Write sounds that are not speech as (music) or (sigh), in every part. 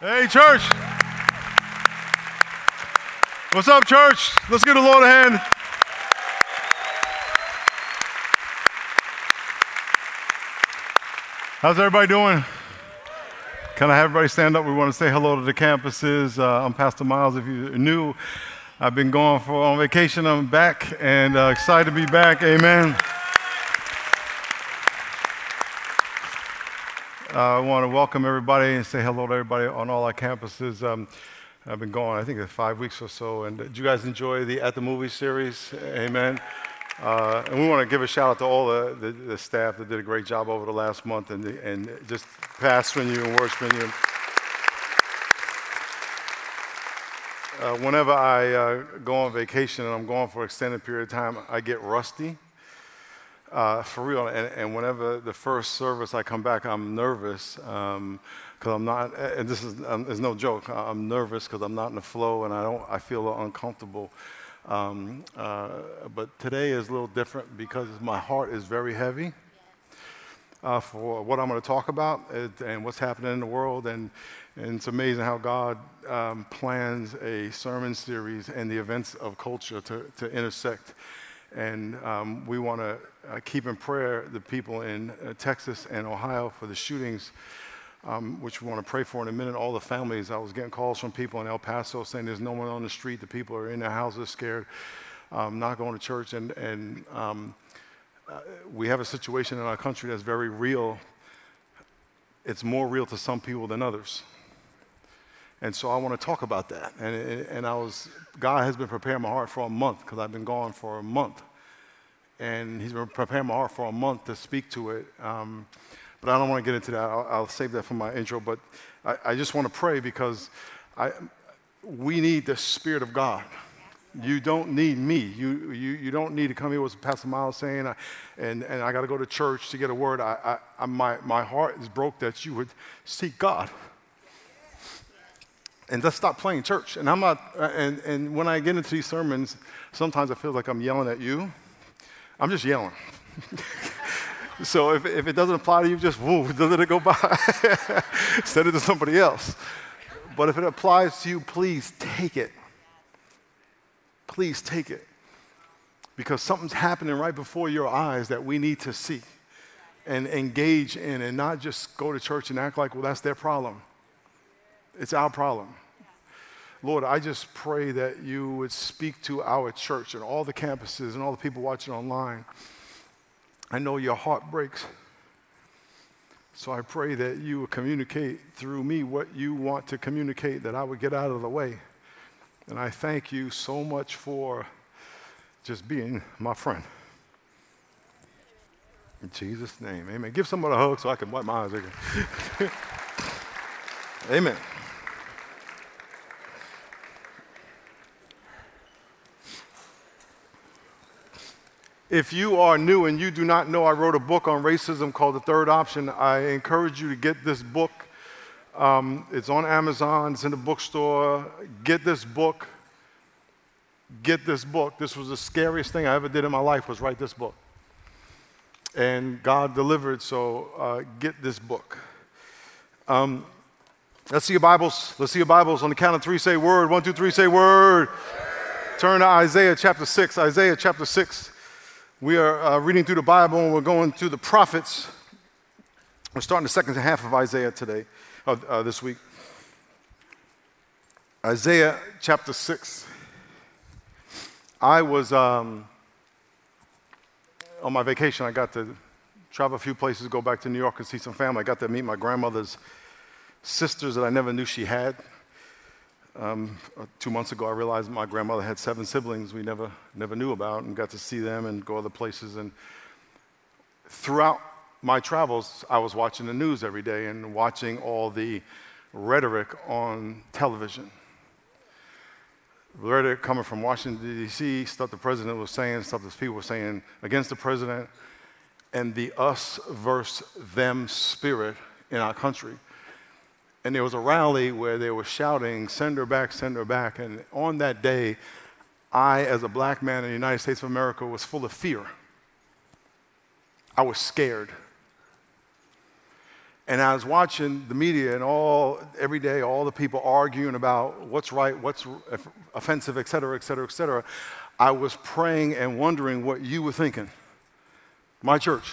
Hey, church. What's up, church? Let's give the Lord a hand. How's everybody doing? Can I have everybody stand up? We want to say hello to the campuses. Uh, I'm Pastor Miles. If you're new, I've been going for on vacation. I'm back and uh, excited to be back. Amen. Uh, I want to welcome everybody and say hello to everybody on all our campuses. Um, I've been going, I think, five weeks or so. And did you guys enjoy the At the Movies series? Amen. Uh, and we want to give a shout out to all the, the, the, staff that did a great job over the last month and, the, and just pastoring you and worshiping you. Uh, whenever I uh, go on vacation and I'm going for an extended period of time, I get rusty. Uh, for real. And, and, whenever the first service I come back, I'm nervous because um, I'm not. And this is um, there's no joke. I'm nervous because I'm not in the flow and I don't. I feel uncomfortable. Um, uh, but today is a little different because my heart is very heavy. Uh, for what I'm going to talk about and what's happening in the world. And, and it's amazing how God um, plans a sermon series and the events of culture to, to intersect. And um, we want to uh, keep in prayer the people in uh, Texas and Ohio for the shootings, um, which we want to pray for in a minute. All the families, I was getting calls from people in El Paso saying there's no one on the street. The people are in their houses scared, um, not going to church. And, and um, uh, we have a situation in our country that's very real. It's more real to some people than others. And so I want to talk about that. And, and I was, God has been preparing my heart for a month because I've been gone for a month and he's been preparing my heart for a month to speak to it. Um, but I don't want to get into that. I'll, I'll, save that for my intro. But I, I just want to pray because I, we need the Spirit of God. You don't need me. You, you, you don't need to come here, with Pastor Miles saying, I, and, and I got to go to church to get a word. I, I, my, my heart is broke that you would seek God. And let's stop playing church. And I'm not, uh, and, and when I get into these sermons, sometimes I feel like I'm yelling at you I'm just yelling. (laughs) so if, if it doesn't apply to you, just woo, (laughs) let it go by. (laughs) Send it to somebody else. But if it applies to you, please take it. Please take it. Because something's happening right before your eyes that we need to see and engage in and not just go to church and act like, well, that's their problem. It's our problem. Lord, I just pray that you would speak to our church and all the campuses and all the people watching online. I know your heart breaks. So I pray that you would communicate through me what you want to communicate, that I would get out of the way. And I thank you so much for just being my friend. In Jesus' name, amen. Give somebody a hug so I can wipe my eyes again. (laughs) amen. If you are new and you do not know, I wrote a book on racism called The Third Option. I encourage you to get this book. Um, it's on Amazon, it's in the bookstore. Get this book. Get this book. This was the scariest thing I ever did in my life was write this book. And God delivered, so uh, get this book. Um, let's see your Bibles. Let's see your Bibles. On the count of three, say word. One, two, three, say word. Turn to Isaiah chapter 6. Isaiah chapter 6. We are uh, reading through the Bible and we're going through the prophets. We're starting the second half of Isaiah today, of uh, this week. Isaiah chapter 6. I was um, on my vacation. I got to travel a few places, go back to New York and see some family. I got to meet my grandmother's sisters that I never knew she had. Um, uh, two months ago, I realized my grandmother had seven siblings we never, never knew about and got to see them and go other places. And throughout my travels, I was watching the news every day and watching all the rhetoric on television. Rhetoric coming from Washington, D.C., stuff the president was saying, stuff that people were saying against the president, and the us versus them spirit in our country and there was a rally where they were shouting, send her back, send her back. And on that day, I, as a black man in the United States of America, was full of fear. I was scared. And I was watching the media and all, every day, all the people arguing about what's right, what's offensive, et cetera, et cetera, et cetera. I was praying and wondering what you were thinking. My church.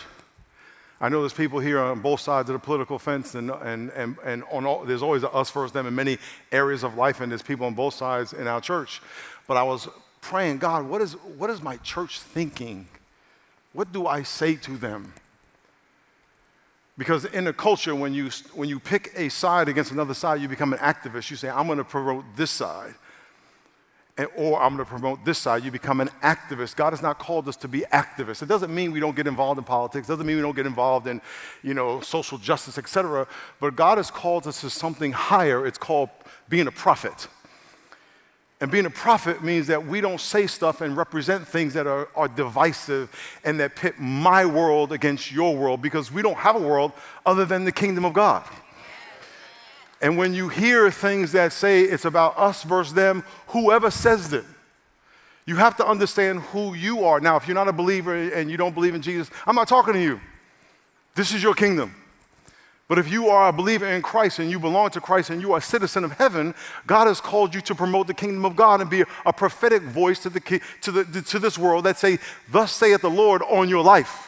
I know there's people here on both sides of the political fence, and, and, and, and on all, there's always us versus them in many areas of life, and there's people on both sides in our church. But I was praying, God, what is, what is my church thinking? What do I say to them? Because in a culture, when you, when you pick a side against another side, you become an activist. You say, I'm going to promote this side. Or I'm going to promote this side. You become an activist. God has not called us to be activists. It doesn't mean we don't get involved in politics. It doesn't mean we don't get involved in, you know, social justice, etc. But God has called us to something higher. It's called being a prophet. And being a prophet means that we don't say stuff and represent things that are, are divisive and that pit my world against your world because we don't have a world other than the kingdom of God. And when you hear things that say it's about us versus them, whoever says it, you have to understand who you are. Now, if you're not a believer and you don't believe in Jesus, I'm not talking to you. This is your kingdom. But if you are a believer in Christ and you belong to Christ and you are a citizen of heaven, God has called you to promote the kingdom of God and be a prophetic voice to, the, to, the, to this world that say, Thus saith the Lord on your life.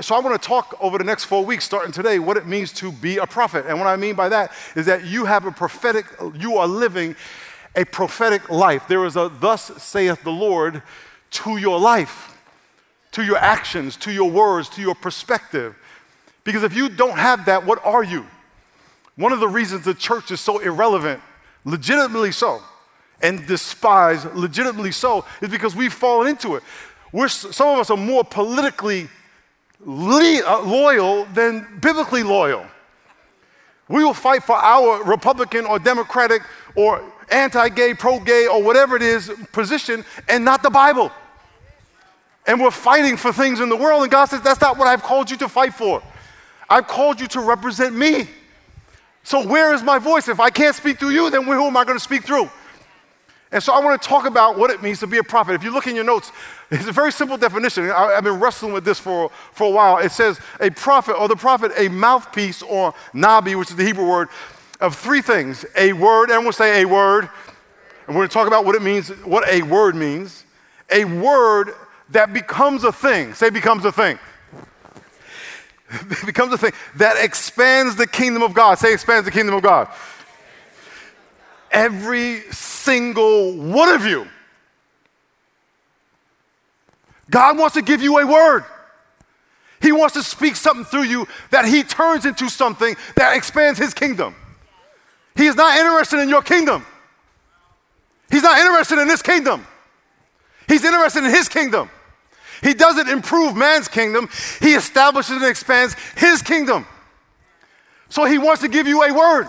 So I want to talk over the next four weeks, starting today, what it means to be a prophet. And what I mean by that is that you have a prophetic, you are living a prophetic life. There is a thus saith the Lord to your life, to your actions, to your words, to your perspective. Because if you don't have that, what are you? One of the reasons the church is so irrelevant, legitimately so, and despised, legitimately so, is because we've fallen into it. We're, some of us are more politically Uh, loyal than biblically loyal. We will fight for our Republican or Democratic or anti gay, pro gay, or whatever it is position and not the Bible. And we're fighting for things in the world, and God says, That's not what I've called you to fight for. I've called you to represent me. So, where is my voice? If I can't speak through you, then who am I going to speak through? And so, I want to talk about what it means to be a prophet. If you look in your notes, it's a very simple definition. I, have been wrestling with this for, for a while. It says a prophet, or the prophet, a mouthpiece, or nabi, which is the Hebrew word, of three things a word, and we'll say a word. And we're going to talk about what it means, what a word means. A word that becomes a thing. Say, becomes a thing. (laughs) becomes a thing that expands the kingdom of God. Say, expands the kingdom of God. Every single one of you. God wants to give you a word. He wants to speak something through you that He turns into something that expands His kingdom. He is not interested in your kingdom. He's not interested in this kingdom. He's interested in His kingdom. He doesn't improve man's kingdom, he establishes and expands his kingdom. So he wants to give you a word.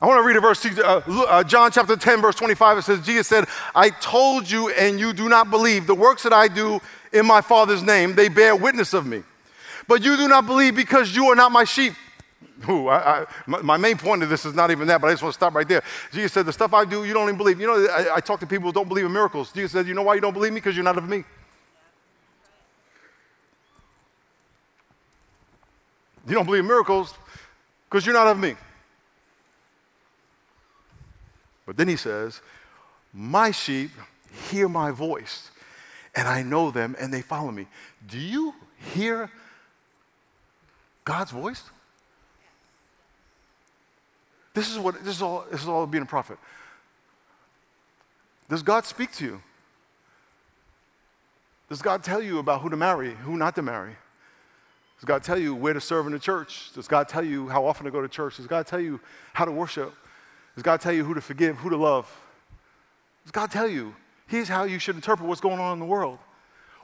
I want to read a verse, uh, uh, John chapter 10, verse 25. It says, Jesus said, I told you, and you do not believe. The works that I do in my Father's name, they bear witness of me. But you do not believe because you are not my sheep. Ooh, I, I, my, main point of this is not even that, but I just want to stop right there. Jesus said, The stuff I do, you don't even believe. You know, I, I talk to people who don't believe in miracles. Jesus said, You know why you don't believe me? Because you're not of me. You don't believe in miracles because you're not of me. But then he says, My sheep hear my voice, and I know them, and they follow me. Do you hear God's voice? This is what this is all this is all being a prophet. Does God speak to you? Does God tell you about who to marry, who not to marry? Does God tell you where to serve in the church? Does God tell you how often to go to church? Does God tell you how to worship? Does God tell you who to forgive, who to love? Does God tell you here's how you should interpret what's going on in the world?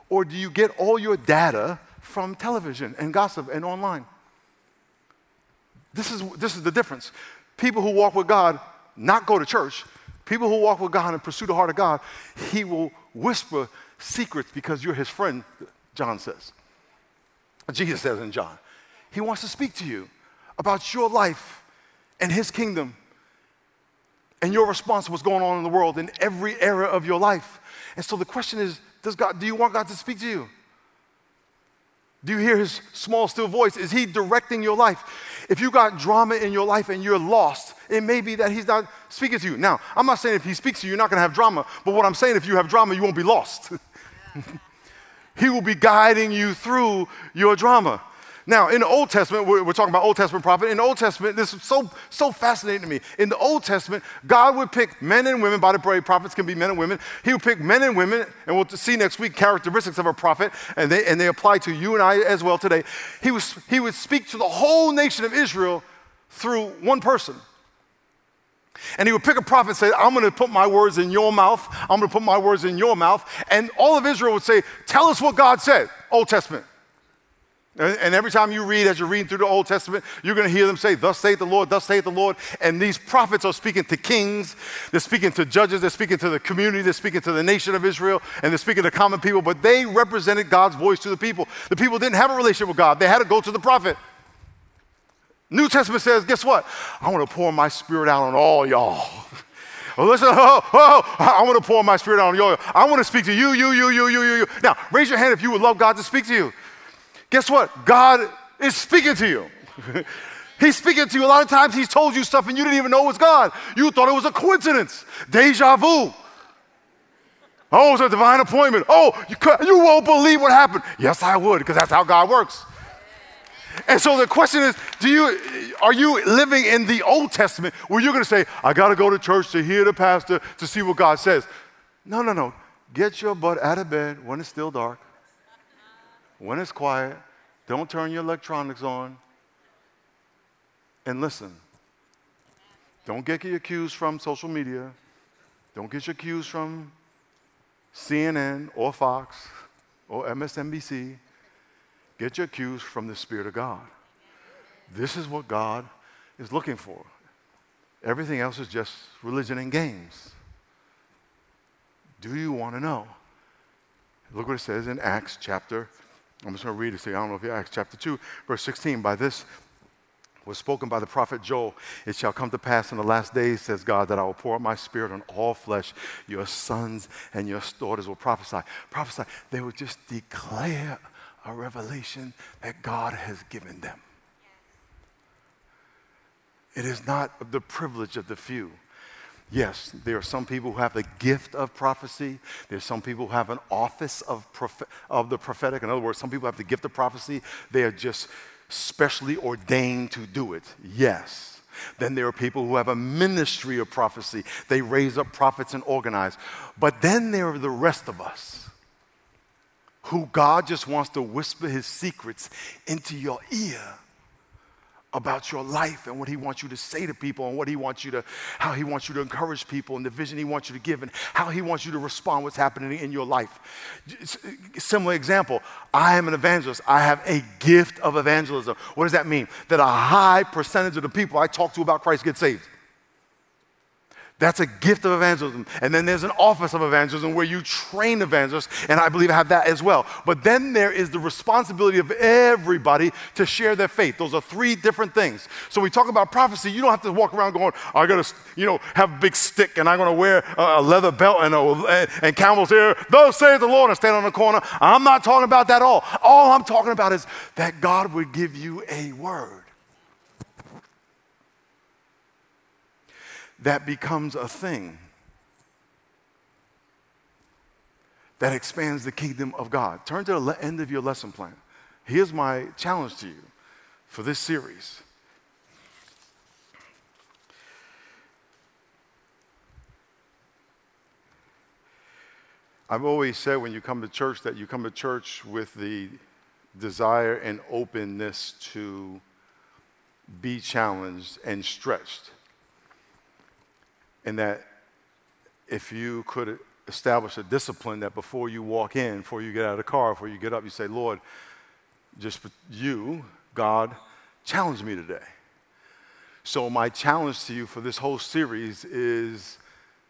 Or do you get all your data from television and gossip and online? This is, this is the difference. People who walk with God not go to church. People who walk with God and pursue the heart of God, He will whisper secrets because you're His friend, John says. Jesus says in John. He wants to speak to you about your life and his kingdom and your response to what's going on in the world in every area of your life. And so the question is, does God, do you want God to speak to you? Do you hear his small, still voice? Is he directing your life? If you got drama in your life and you're lost, it may be that he's not speaking to you. Now, I'm not saying if he speaks to you, you're not going to have drama, but what I'm saying, if you have drama, you won't be lost. (laughs) he will be guiding you through your drama. Now, in the Old Testament, we're, we're, talking about Old Testament prophet. In the Old Testament, this is so, so fascinating to me. In the Old Testament, God would pick men and women, by the way, prophets can be men and women. He would pick men and women, and we'll see next week characteristics of a prophet, and they, and they apply to you and I as well today. He, was, he would speak to the whole nation of Israel through one person. And he would pick a prophet and say, I'm going to put my words in your mouth. I'm going to put my words in your mouth. And all of Israel would say, Tell us what God said. Old Testament. And every time you read, as you're reading through the Old Testament, you're going to hear them say, Thus saith the Lord, thus saith the Lord. And these prophets are speaking to kings, they're speaking to judges, they're speaking to the community, they're speaking to the nation of Israel, and they're speaking to common people, but they represented God's voice to the people. The people didn't have a relationship with God, they had to go to the prophet. New Testament says, Guess what? I want to pour my spirit out on all y'all. (laughs) Oh, listen, oh, oh, oh I want to pour my spirit out on y'all. I want to speak to you, you, you, you, you, you, you. Now, raise your hand if you would love God to speak to you guess what? God is speaking to you. (laughs) he's speaking to you. A lot of times he's told you stuff and you didn't even know it was God. You thought it was a coincidence. Deja vu. Oh, it's a divine appointment. Oh, you, you won't believe what happened. Yes, I would, because that's how God works. And so the question is, do you are you living in the Old Testament where you're going to say, I got to go to church to hear the pastor to see what God says? No, no, no. Get your butt out of bed when it's still dark when it's quiet, don't turn your electronics on, and listen. Don't get your cues from social media. Don't get your cues from CNN or Fox or MSNBC. Get your cues from the Spirit of God. This is what God is looking for. Everything else is just religion and games. Do you want to know? Look what it says in Acts chapter I'm just going to read it. to you. I don't know if you Acts chapter 2, verse 16. By this was spoken by the prophet Joel. It shall come to pass in the last days, says God, that I will pour out my spirit on all flesh. Your sons and your daughters will prophesy. Prophesy. They will just declare a revelation that God has given them. It is not the privilege of the few. Yes, there are some people who have the gift of prophecy. There's some people who have an office of, prophet, of the prophetic. In other words, some people have the gift of prophecy. They are just specially ordained to do it. Yes. Then there are people who have a ministry of prophecy. They raise up prophets and organize. But then there are the rest of us who God just wants to whisper his secrets into your ear about your life and what he wants you to say to people and what he wants you to how he wants you to encourage people and the vision he wants you to give and how he wants you to respond what's happening in your life. Similar example i am an evangelist. I have a gift of evangelism. What does that mean? That a high percentage of the people i talk to about christ get saved that's a gift of evangelism. And then there's an office of evangelism where you train evangelists, and I believe I have that as well. But then there is the responsibility of everybody to share their faith. Those are three different things. So we talk about prophecy, you don't have to walk around going, I gotta, you know, have a big stick and I'm gonna wear a leather belt and, a, and camel's hair. Those says the Lord, and stand on the corner. I'm not talking about that at all. All I'm talking about is that God would give you a word. That becomes a thing that expands the kingdom of God. Turn to the end of your lesson plan. Here's my challenge to you for this series. I've always said when you come to church that you come to church with the desire and openness to be challenged and stretched and that if you could establish a discipline that before you walk in, before you get out of the car, before you get up, you say, Lord, just you, God, challenge me today. So, my challenge to you for this whole series is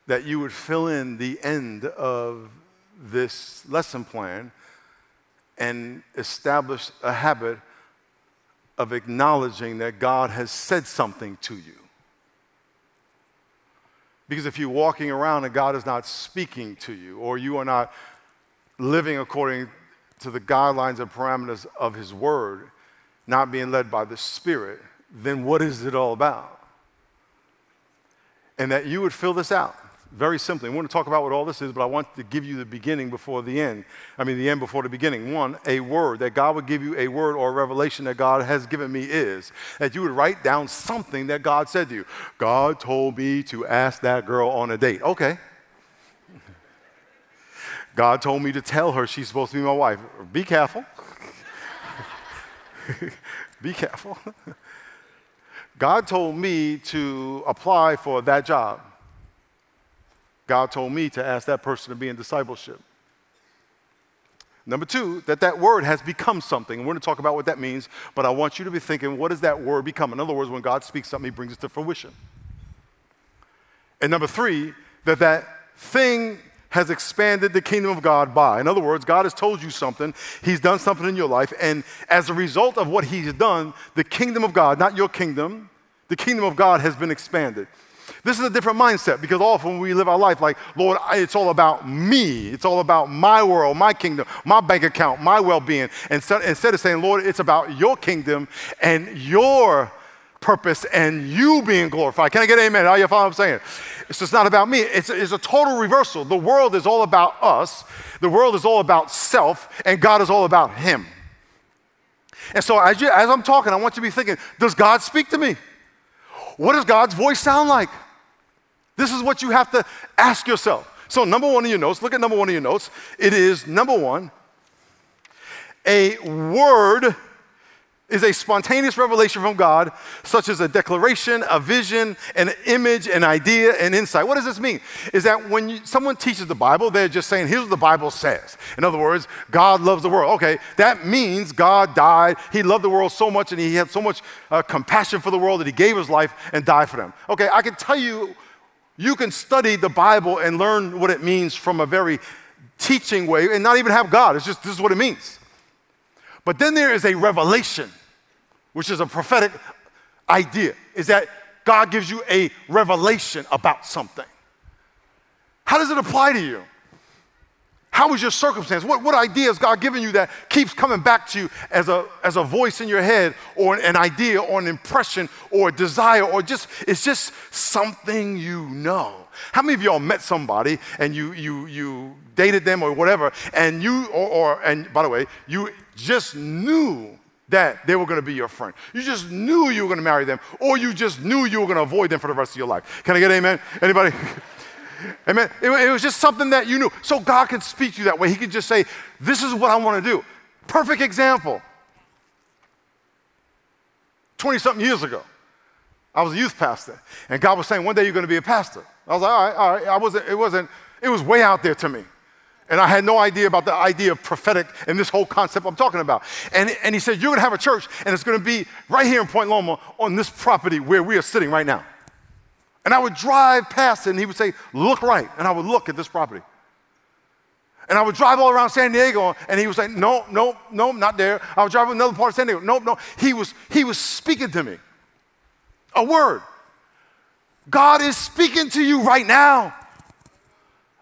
that you would fill in the end of this lesson plan and establish a habit of acknowledging that God has said something to you. Because if you're walking around and God is not speaking to you, or you are not living according to the guidelines and parameters of His Word, not being led by the Spirit, then what is it all about? And that you would fill this out very simply. I want to talk about what all this is, but I want to give you the beginning before the end. I mean, the end before the beginning. One, a word, that God would give you a word or a revelation that God has given me is that you would write down something that God said to you. God told me to ask that girl on a date. Okay. (laughs) God told me to tell her she's supposed to be my wife. Be careful. (laughs) be careful. (laughs) God told me to apply for that job. God told me to ask that person to be in discipleship. Number two, that that word has become something. We're going to talk about what that means, but I want you to be thinking, what does that word become? In other words, when God speaks something, he brings it to fruition. And number three, that that thing has expanded the kingdom of God by. In other words, God has told you something, He's done something in your life, and as a result of what He's done, the kingdom of God, not your kingdom, the kingdom of God has been expanded. This is a different mindset because often we live our life like, Lord, it's all about me. It's all about my world, my kingdom, my bank account, my well being. Instead, instead of saying, Lord, it's about your kingdom and your purpose and you being glorified. Can I get amen? Are you follow what I'm saying? It's just not about me. It's, it's a total reversal. The world is all about us, the world is all about self, and God is all about Him. And so as, you, as I'm talking, I want you to be thinking, does God speak to me? What does God's voice sound like? This is what you have to ask yourself. So, number one in your notes, look at number one in your notes. It is number one, a word is a spontaneous revelation from God, such as a declaration, a vision, an image, an idea, an insight. What does this mean? Is that when you, someone teaches the Bible, they're just saying, here's what the Bible says. In other words, God loves the world. Okay, that means God died. He loved the world so much and he had so much uh, compassion for the world that he gave his life and died for them. Okay, I can tell you, you can study the Bible and learn what it means from a very teaching way and not even have God. It's just, this is what it means. But then there is a revelation which is a prophetic idea, is that God gives you a revelation about something. How does it apply to you? How is your circumstance? What, what idea has God given you that keeps coming back to you as a, as a voice in your head or an idea or an impression or a desire or just, it's just something you know? How many of y'all met somebody and you, you, you dated them or whatever and you, or, or and by the way, you just knew that they were going to be your friend. You just knew you were going to marry them, or you just knew you were going to avoid them for the rest of your life. Can I get amen? Anybody? (laughs) amen. It, it, was just something that you knew. So God could speak to you that way. He could just say, This is what I want to do. Perfect example. 20 something years ago, I was a youth pastor, and God was saying, One day you're going to be a pastor. I was like, All right, all right. I wasn't, it wasn't, it was way out there to me. And I had no idea about the idea of prophetic and this whole concept I'm talking about. And, and he said, You're going to have a church, and it's going to be right here in Point Loma on this property where we are sitting right now. And I would drive past it, and he would say, Look right. And I would look at this property. And I would drive all around San Diego, and he would say, No, no, no, not there. I would drive another part of San Diego. No, no. He was, he was speaking to me. A word. God is speaking to you right now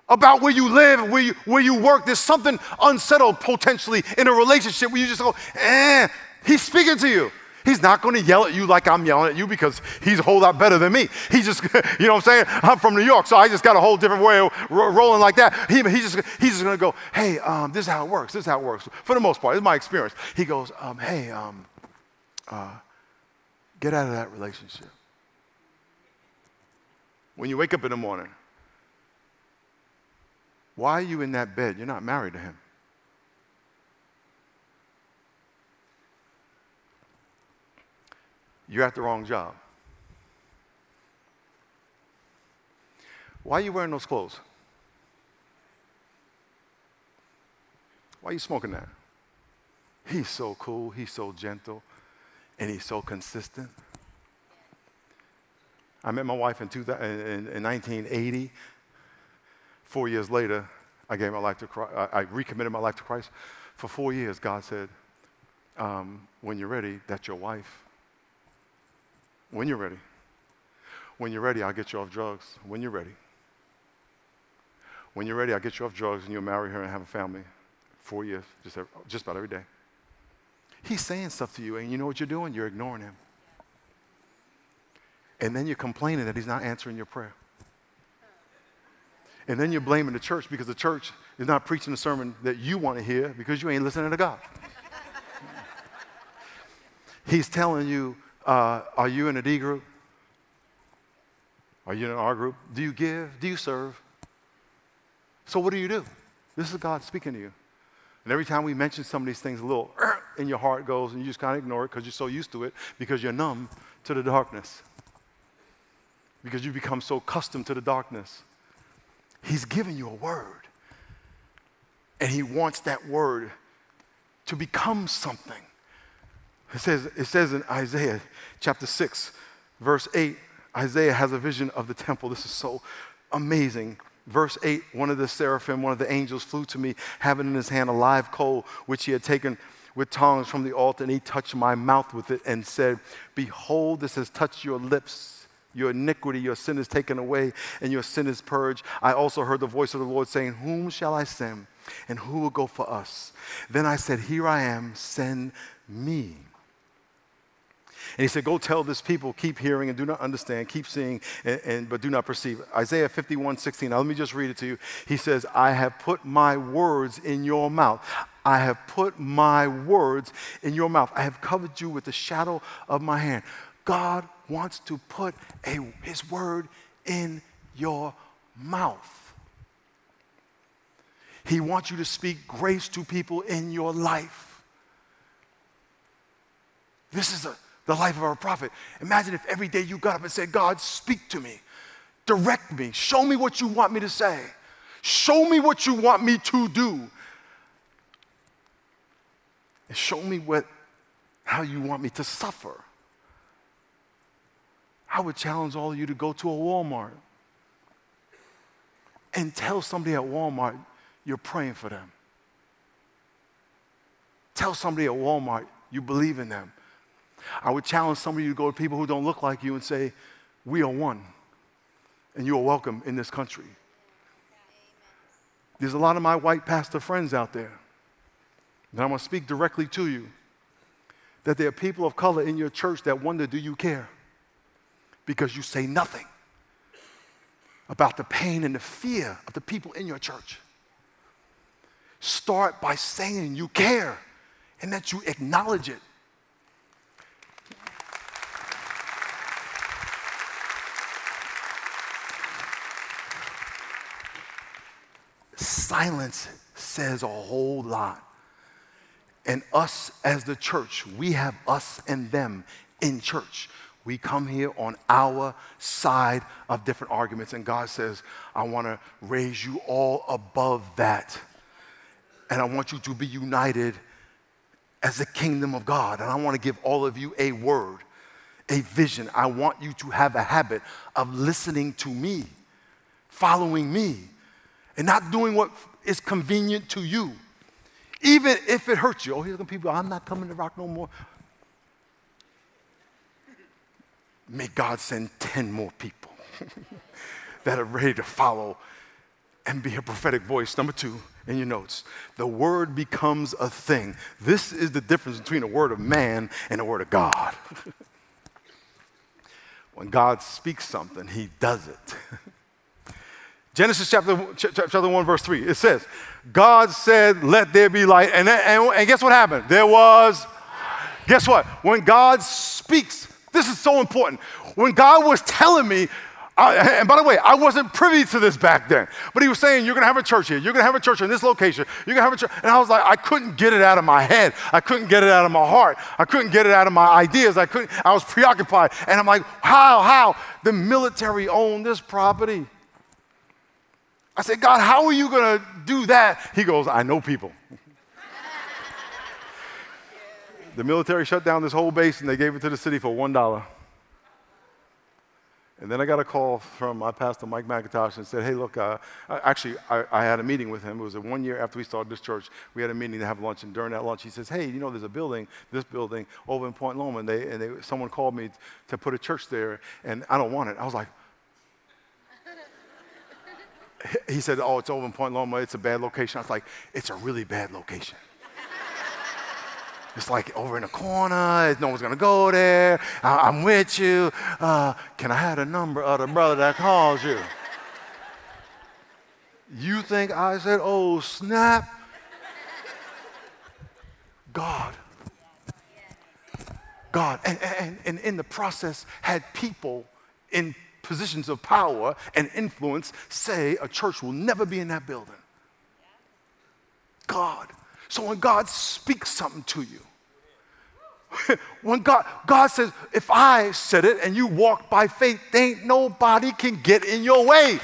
about where you live, where you, where you work. There's something unsettled potentially in a relationship where you just go, eh, he's speaking to you. He's not going to yell at you like I'm yelling at you because he's a whole lot better than me. He's just, (laughs) you know what I'm saying? I'm from New York, so I just got a whole different way of ro- rolling like that. He, he's just, he's just going to go, hey, um, this is how it works. This is how it works. For the most part, is my experience. He goes, um, hey, um, uh, get out of that relationship. When you wake up in the morning, why are you in that bed? You're not married to him. You're at the wrong job. Why are you wearing those clothes? Why are you smoking that? He's so cool, he's so gentle, and he's so consistent. I met my wife in, in, in 1980. Four years later, I gave my life to Christ. I recommitted my life to Christ. For four years, God said, um, when you're ready, that's your wife. When you're ready. When you're ready, I'll get you off drugs. When you're ready. When you're ready, I'll get you off drugs and you'll marry her and have a family. four years, just, just about every day. He's saying stuff to you, and you know what you're doing? You're ignoring him. And then you're complaining that he's not answering your prayer. And then you're blaming the church because the church is not preaching the sermon that you want to hear because you ain't listening to God. (laughs) he's telling you, uh, Are you in a D group? Are you in an R group? Do you give? Do you serve? So, what do you do? This is God speaking to you. And every time we mention some of these things, a little (clears throat) in your heart goes, and you just kind of ignore it because you're so used to it, because you're numb to the darkness. Because you become so accustomed to the darkness. He's giving you a word. And He wants that word to become something. It says, it says in Isaiah chapter 6, verse 8, Isaiah has a vision of the temple. This is so amazing. Verse 8 one of the seraphim, one of the angels, flew to me, having in his hand a live coal, which he had taken with tongs from the altar, and he touched my mouth with it and said, Behold, this has touched your lips. Your iniquity, your sin is taken away, and your sin is purged. I also heard the voice of the Lord saying, Whom shall I send? And who will go for us? Then I said, Here I am, send me. And he said, Go tell this people, keep hearing and do not understand, keep seeing, and, and, but do not perceive. Isaiah 51 16. Now, let me just read it to you. He says, I have put my words in your mouth. I have put my words in your mouth. I have covered you with the shadow of my hand. God wants to put a, his word in your mouth. He wants you to speak grace to people in your life. This is a the life of our prophet. Imagine if every day you got up and said, God, speak to me, direct me, show me what you want me to say, show me what you want me to do, and show me what, how you want me to suffer. I would challenge all of you to go to a Walmart and tell somebody at Walmart you're praying for them. Tell somebody at Walmart you believe in them. I would challenge some of you to go to people who don't look like you and say, We are one, and you are welcome in this country. There's a lot of my white pastor friends out there, and I'm to speak directly to you that there are people of color in your church that wonder, Do you care? Because you say nothing about the pain and the fear of the people in your church. Start by saying you care and that you acknowledge it. Silence says a whole lot. And us as the church, we have us and them in church. We come here on our side of different arguments, and God says, I want to raise you all above that. And I want you to be united as the kingdom of God. And I want to give all of you a word, a vision. I want you to have a habit of listening to me, following me, and not doing what is convenient to you, even if it hurts you. Oh, here's some people, I'm not coming to rock no more. May God send 10 more people (laughs) that are ready to follow and be a prophetic voice. Number two, in your notes, the word becomes a thing. This is the difference between a word of man and a word of God. (laughs) when God speaks something, he does it. (laughs) Genesis chapter, chapter 1, verse 3, it says, God said, Let there be light. And, and, and guess what happened? There was, guess what? When God speaks, this is so important. When God was telling me, and by the way, I wasn't privy to this back then, but he was saying, You're going to have a church here. You're going to have a church in this location. You're going to have a church. And I was like, I couldn't get it out of my head. I couldn't get it out of my heart. I couldn't get it out of my ideas. I couldn't, I was preoccupied. And I'm like, How, how? The military owned this property. I said, God, how are you going to do that? He goes, I know people. (laughs) the military shut down this whole base and they gave it to the city for $1. And then I got a call from my pastor, Mike MacIntosh, and said, Hey, look, uh, actually, I, I, had a meeting with him. It was one year after we started this church. We had a meeting to have lunch, and during that lunch, he says, Hey, you know, there's a building, this building over in Point Loma, and, they, and they, someone called me to put a church there, and I don't want it. I was like, he said, Oh, it's over in Point Loma. It's a bad location. I was like, It's a really bad location. It's like over in a corner. No one's going to go there. I- am with you. Uh, can I have the number of the brother that calls you? You think I said, oh, snap? God. God. And, and, and in the process, had people in positions of power and influence say a church will never be in that building. God. So when God speaks something to you, (laughs) when God, God says, if I said it and you walk by faith, ain't nobody can get in your way.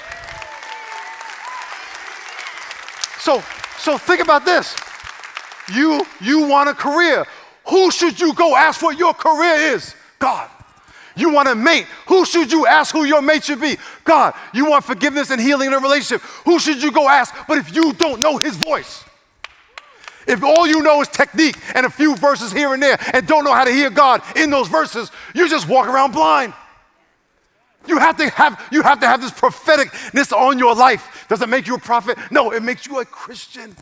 So, so think about this. You, you want a career. Who should you go ask what your career is? God. You want a mate. Who should you ask who your mate should be? God. You want forgiveness and healing in a relationship. Who should you go ask? But if you don't know his voice, if all you know is technique and a few verses here and there and don't know how to hear God in those verses, you just walk around blind. You have to have, you have, to have this propheticness on your life. Does it make you a prophet? No, it makes you a Christian.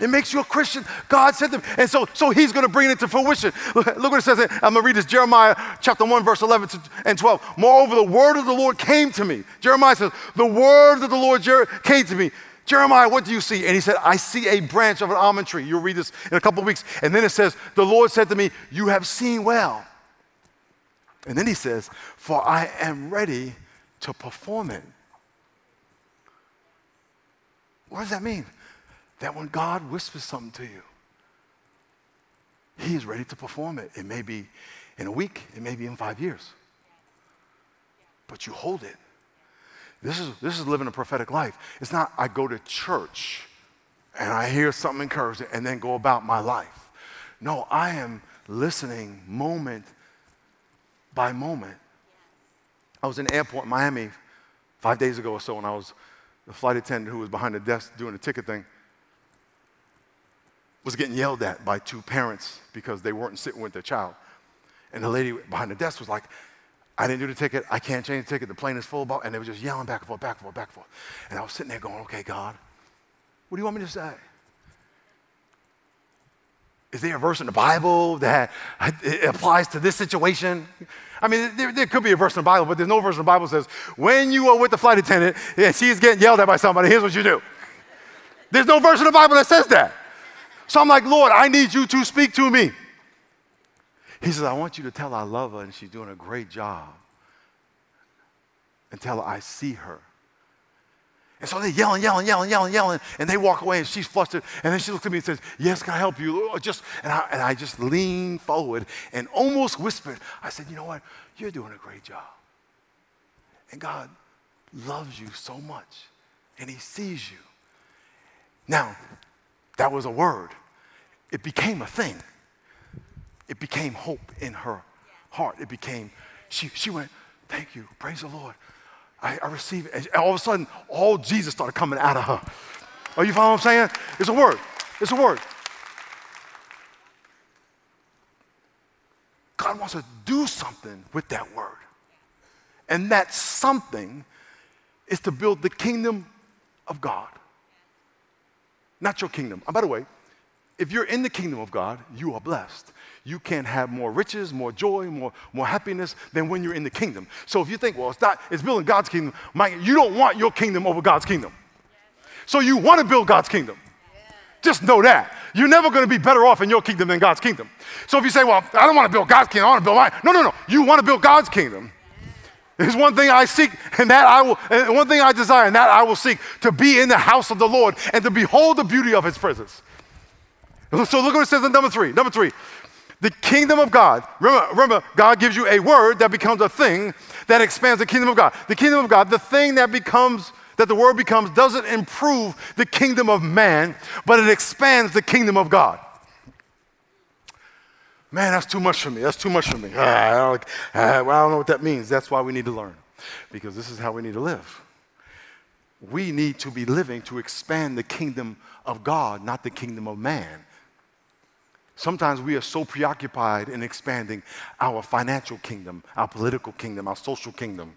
It makes you a Christian. God said them. And so, so he's going to bring it to fruition. Look, (laughs) look what it says. I'm going to read this Jeremiah chapter 1, verse 11 and 12. Moreover, the word of the Lord came to me. Jeremiah says, The word of the Lord came to me. Jeremiah, what do you see? And he said, I see a branch of an almond tree. You'll read this in a couple of weeks. And then it says, The Lord said to me, You have seen well. And then he says, For I am ready to perform it. What does that mean? That when God whispers something to you, he is ready to perform it. It may be in a week, it may be in five years. But you hold it. This is, this is living a prophetic life. It's not I go to church and I hear something encouraging and then go about my life. No, I am listening moment by moment. I was in the airport in Miami five days ago or so, and I was the flight attendant who was behind the desk doing the ticket thing was getting yelled at by two parents because they weren't sitting with their child. And the lady behind the desk was like, I didn't do the ticket. I can't change the ticket. The plane is full. And they were just yelling back and forth, back and forth, back and forth. And I was sitting there going, okay, God, what do you want me to say? Is there a verse in the Bible that applies to this situation? I mean, there, there, could be a verse in the Bible, but there's no verse in the Bible that says, when you are with the flight attendant and she's getting yelled at by somebody, here's what you do. There's no verse in the Bible that says that. So I'm like, Lord, I need you to speak to me. He says, I want you to tell I love her and she's doing a great job. And tell her I see her. And so they're yelling, yelling, yelling, yelling, yelling, and they walk away and she's flustered. And then she looks at me and says, Yes, can I help you? Just and I, and I just leaned forward and almost whispered, I said, You know what? You're doing a great job. And God loves you so much, and He sees you. Now, that was a word. It became a thing. It became hope in her heart. It became, she, she went, Thank you, praise the Lord. I, I receive it. And all of a sudden, all Jesus started coming out of her. Are you following what I'm saying? It's a word. It's a word. God wants to do something with that word. And that something is to build the kingdom of God. Not your kingdom. And by the way, if you're in the kingdom of God, you are blessed you can't have more riches, more joy, more, more happiness than when you're in the kingdom. So if you think, well, it's not, it's building God's kingdom, Mike, you don't want your kingdom over God's kingdom. So you want to build God's kingdom. Just know that. You're never going to be better off in your kingdom than God's kingdom. So if you say, well, I don't want to build God's kingdom, I want to build mine. No, no, no. You want to build God's kingdom. There's one thing I seek, and that I will, and one thing I desire, and that I will seek to be in the house of the Lord and to behold the beauty of his presence. So look what it says in number three. Number three, the kingdom of God. Remember, remember, God gives you a word that becomes a thing that expands the kingdom of God. The kingdom of God, the thing that becomes, that the word becomes, doesn't improve the kingdom of man, but it expands the kingdom of God. Man, that's too much for me. That's too much for me. Ah, I, don't, ah, I don't know what that means. That's why we need to learn, because this is how we need to live. We need to be living to expand the kingdom of God, not the kingdom of man. Sometimes we are so preoccupied in expanding our financial kingdom, our political kingdom, our social kingdom.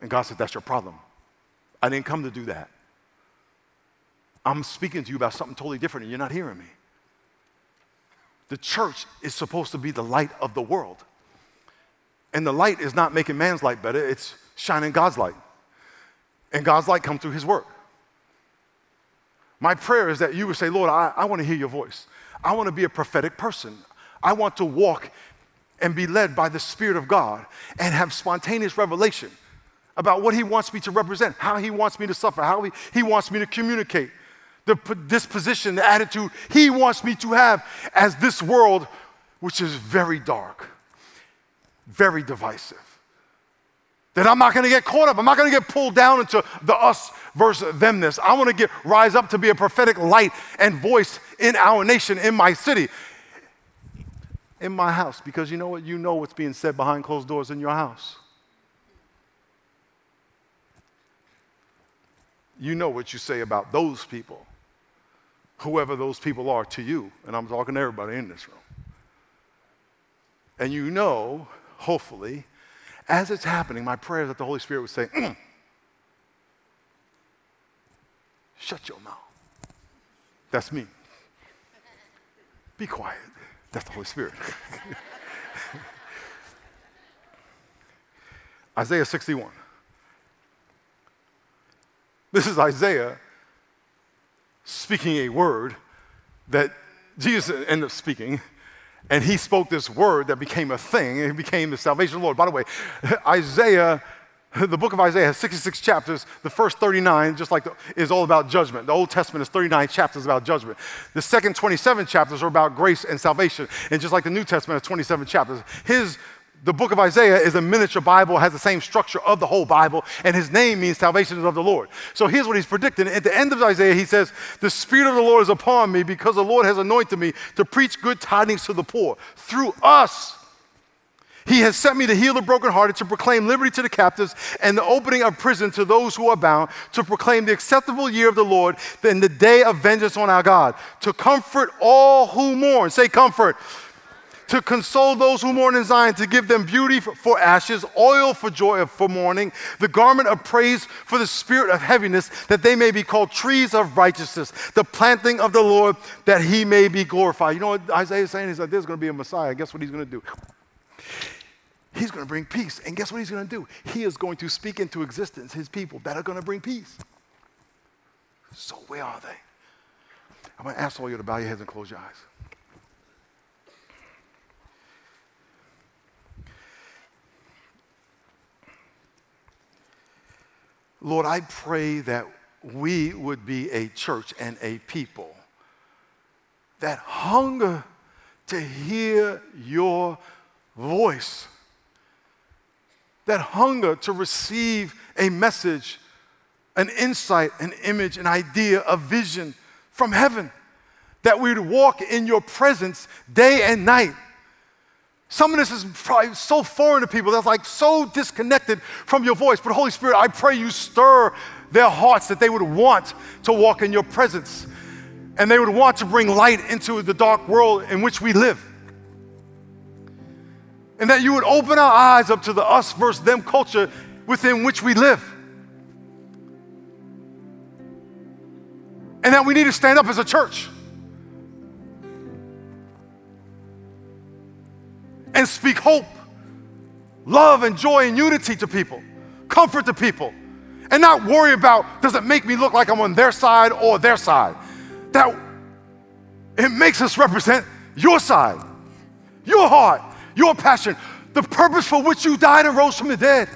And God said, That's your problem. I didn't come to do that. I'm speaking to you about something totally different and you're not hearing me. The church is supposed to be the light of the world. And the light is not making man's light better, it's shining God's light. And God's light comes through his work. My prayer is that you would say, Lord, I, I want to hear your voice. I want to be a prophetic person. I want to walk and be led by the Spirit of God and have spontaneous revelation about what He wants me to represent, how He wants me to suffer, how He, he wants me to communicate, the disposition, the attitude He wants me to have as this world, which is very dark, very divisive. That I'm not gonna get caught up. I'm not gonna get pulled down into the us versus themness. I wanna get rise up to be a prophetic light and voice in our nation, in my city, in my house. Because you know what? You know what's being said behind closed doors in your house. You know what you say about those people, whoever those people are to you. And I'm talking to everybody in this room. And you know, hopefully, as it's happening, my prayer is that the Holy Spirit would say, mm, Shut your mouth. That's me. Be quiet. That's the Holy Spirit. (laughs) Isaiah 61. This is Isaiah speaking a word that Jesus ended up speaking and he spoke this word that became a thing, and it became the salvation of the Lord. By the way, (laughs) Isaiah, the book of Isaiah has 66 chapters. The first 39, just like the, is all about judgment. The Old Testament is 39 chapters about judgment. The second 27 chapters are about grace and salvation. And just like the New Testament has 27 chapters, his the book of Isaiah is a miniature Bible, has the same structure of the whole Bible, and his name means salvation is of the Lord. So here's what he's predicting. At the end of Isaiah, he says, The Spirit of the Lord is upon me because the Lord has anointed me to preach good tidings to the poor. Through us, he has sent me to heal the brokenhearted, to proclaim liberty to the captives, and the opening of prison to those who are bound, to proclaim the acceptable year of the Lord, and the day of vengeance on our God, to comfort all who mourn. Say, comfort to console those who mourn in Zion, to give them beauty for, ashes, oil for joy for mourning, the garment of praise for the spirit of heaviness, that they may be called trees of righteousness, the planting of the Lord, that he may be glorified. You know what Isaiah is saying? He's like, there's going to be a Messiah. Guess what he's going to do? He's going to bring peace. And guess what he's going to do? He is going to speak into existence his people that are going to bring peace. So, where are they? I'm going to ask all you to bow your heads and close your eyes. Lord, I pray that we would be a church and a people that hunger to hear your voice, that hunger to receive a message, an insight, an image, an idea, a vision from heaven, that we would walk in your presence day and night some of this is probably so foreign to people that's like so disconnected from your voice. But Holy Spirit, I pray you stir their hearts that they would want to walk in your presence and they would want to bring light into the dark world in which we live. And that you would open our eyes up to the us versus them culture within which we live. And that we need to stand up as a church and speak hope, love, and joy and unity to people, comfort to people, and not worry about does it make me look like I'm on their side or their side. That it makes us represent your side, your heart, your passion, the purpose for which you died and rose from the dead.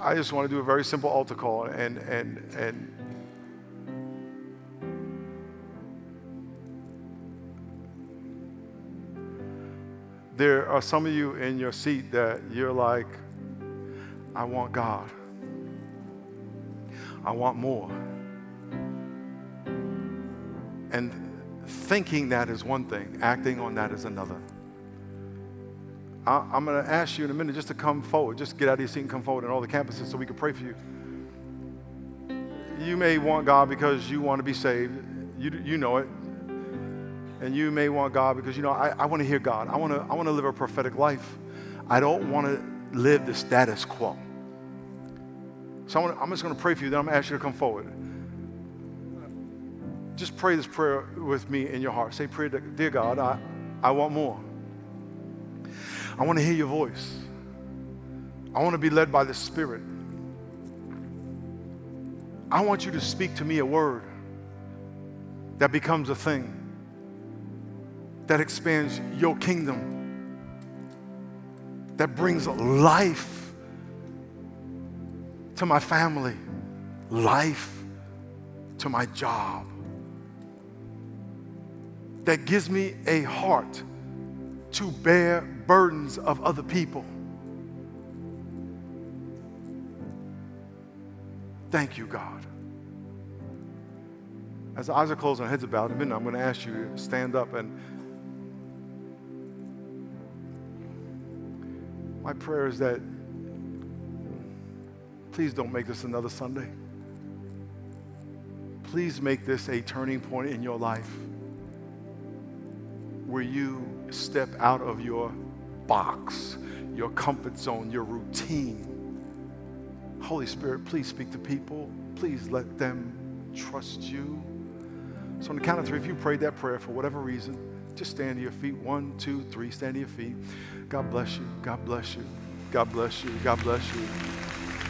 I just want to do a very simple altar call and and and there are some of you in your seat that you're like, I want God. I want more. And thinking that is one thing, acting on that is another. I, am going to ask you in a minute just to come forward. Just get out of your seat and come forward in all the campuses so we can pray for you. You may want God because you want to be saved. You, you know it. And you may want God because, you know, I, I want to hear God. I want to I want to live a prophetic life. I don't want to live the status quo. So I'm, I'm just going to pray for you, then I'm going to ask you to come forward. Just pray this prayer with me in your heart. Say, Dear God, I, I want more. I want to hear your voice. I want to be led by the Spirit. I want you to speak to me a word that becomes a thing, that expands your kingdom, that brings life to my family, life to my job, that gives me a heart to bear burdens of other people. Thank you, God. As the eyes are closed and heads are bowed, I'm going to ask you to stand up and my prayer is that please don't make this another Sunday. Please make this a turning point in your life where you step out of your box, your comfort zone, your routine. Holy Spirit, please speak to people. Please let them trust you. So, on the count of three, if you prayed that prayer for whatever reason, just stand to your feet. One, two, three, stand to your feet. God bless you. God bless you. God bless you. God bless you.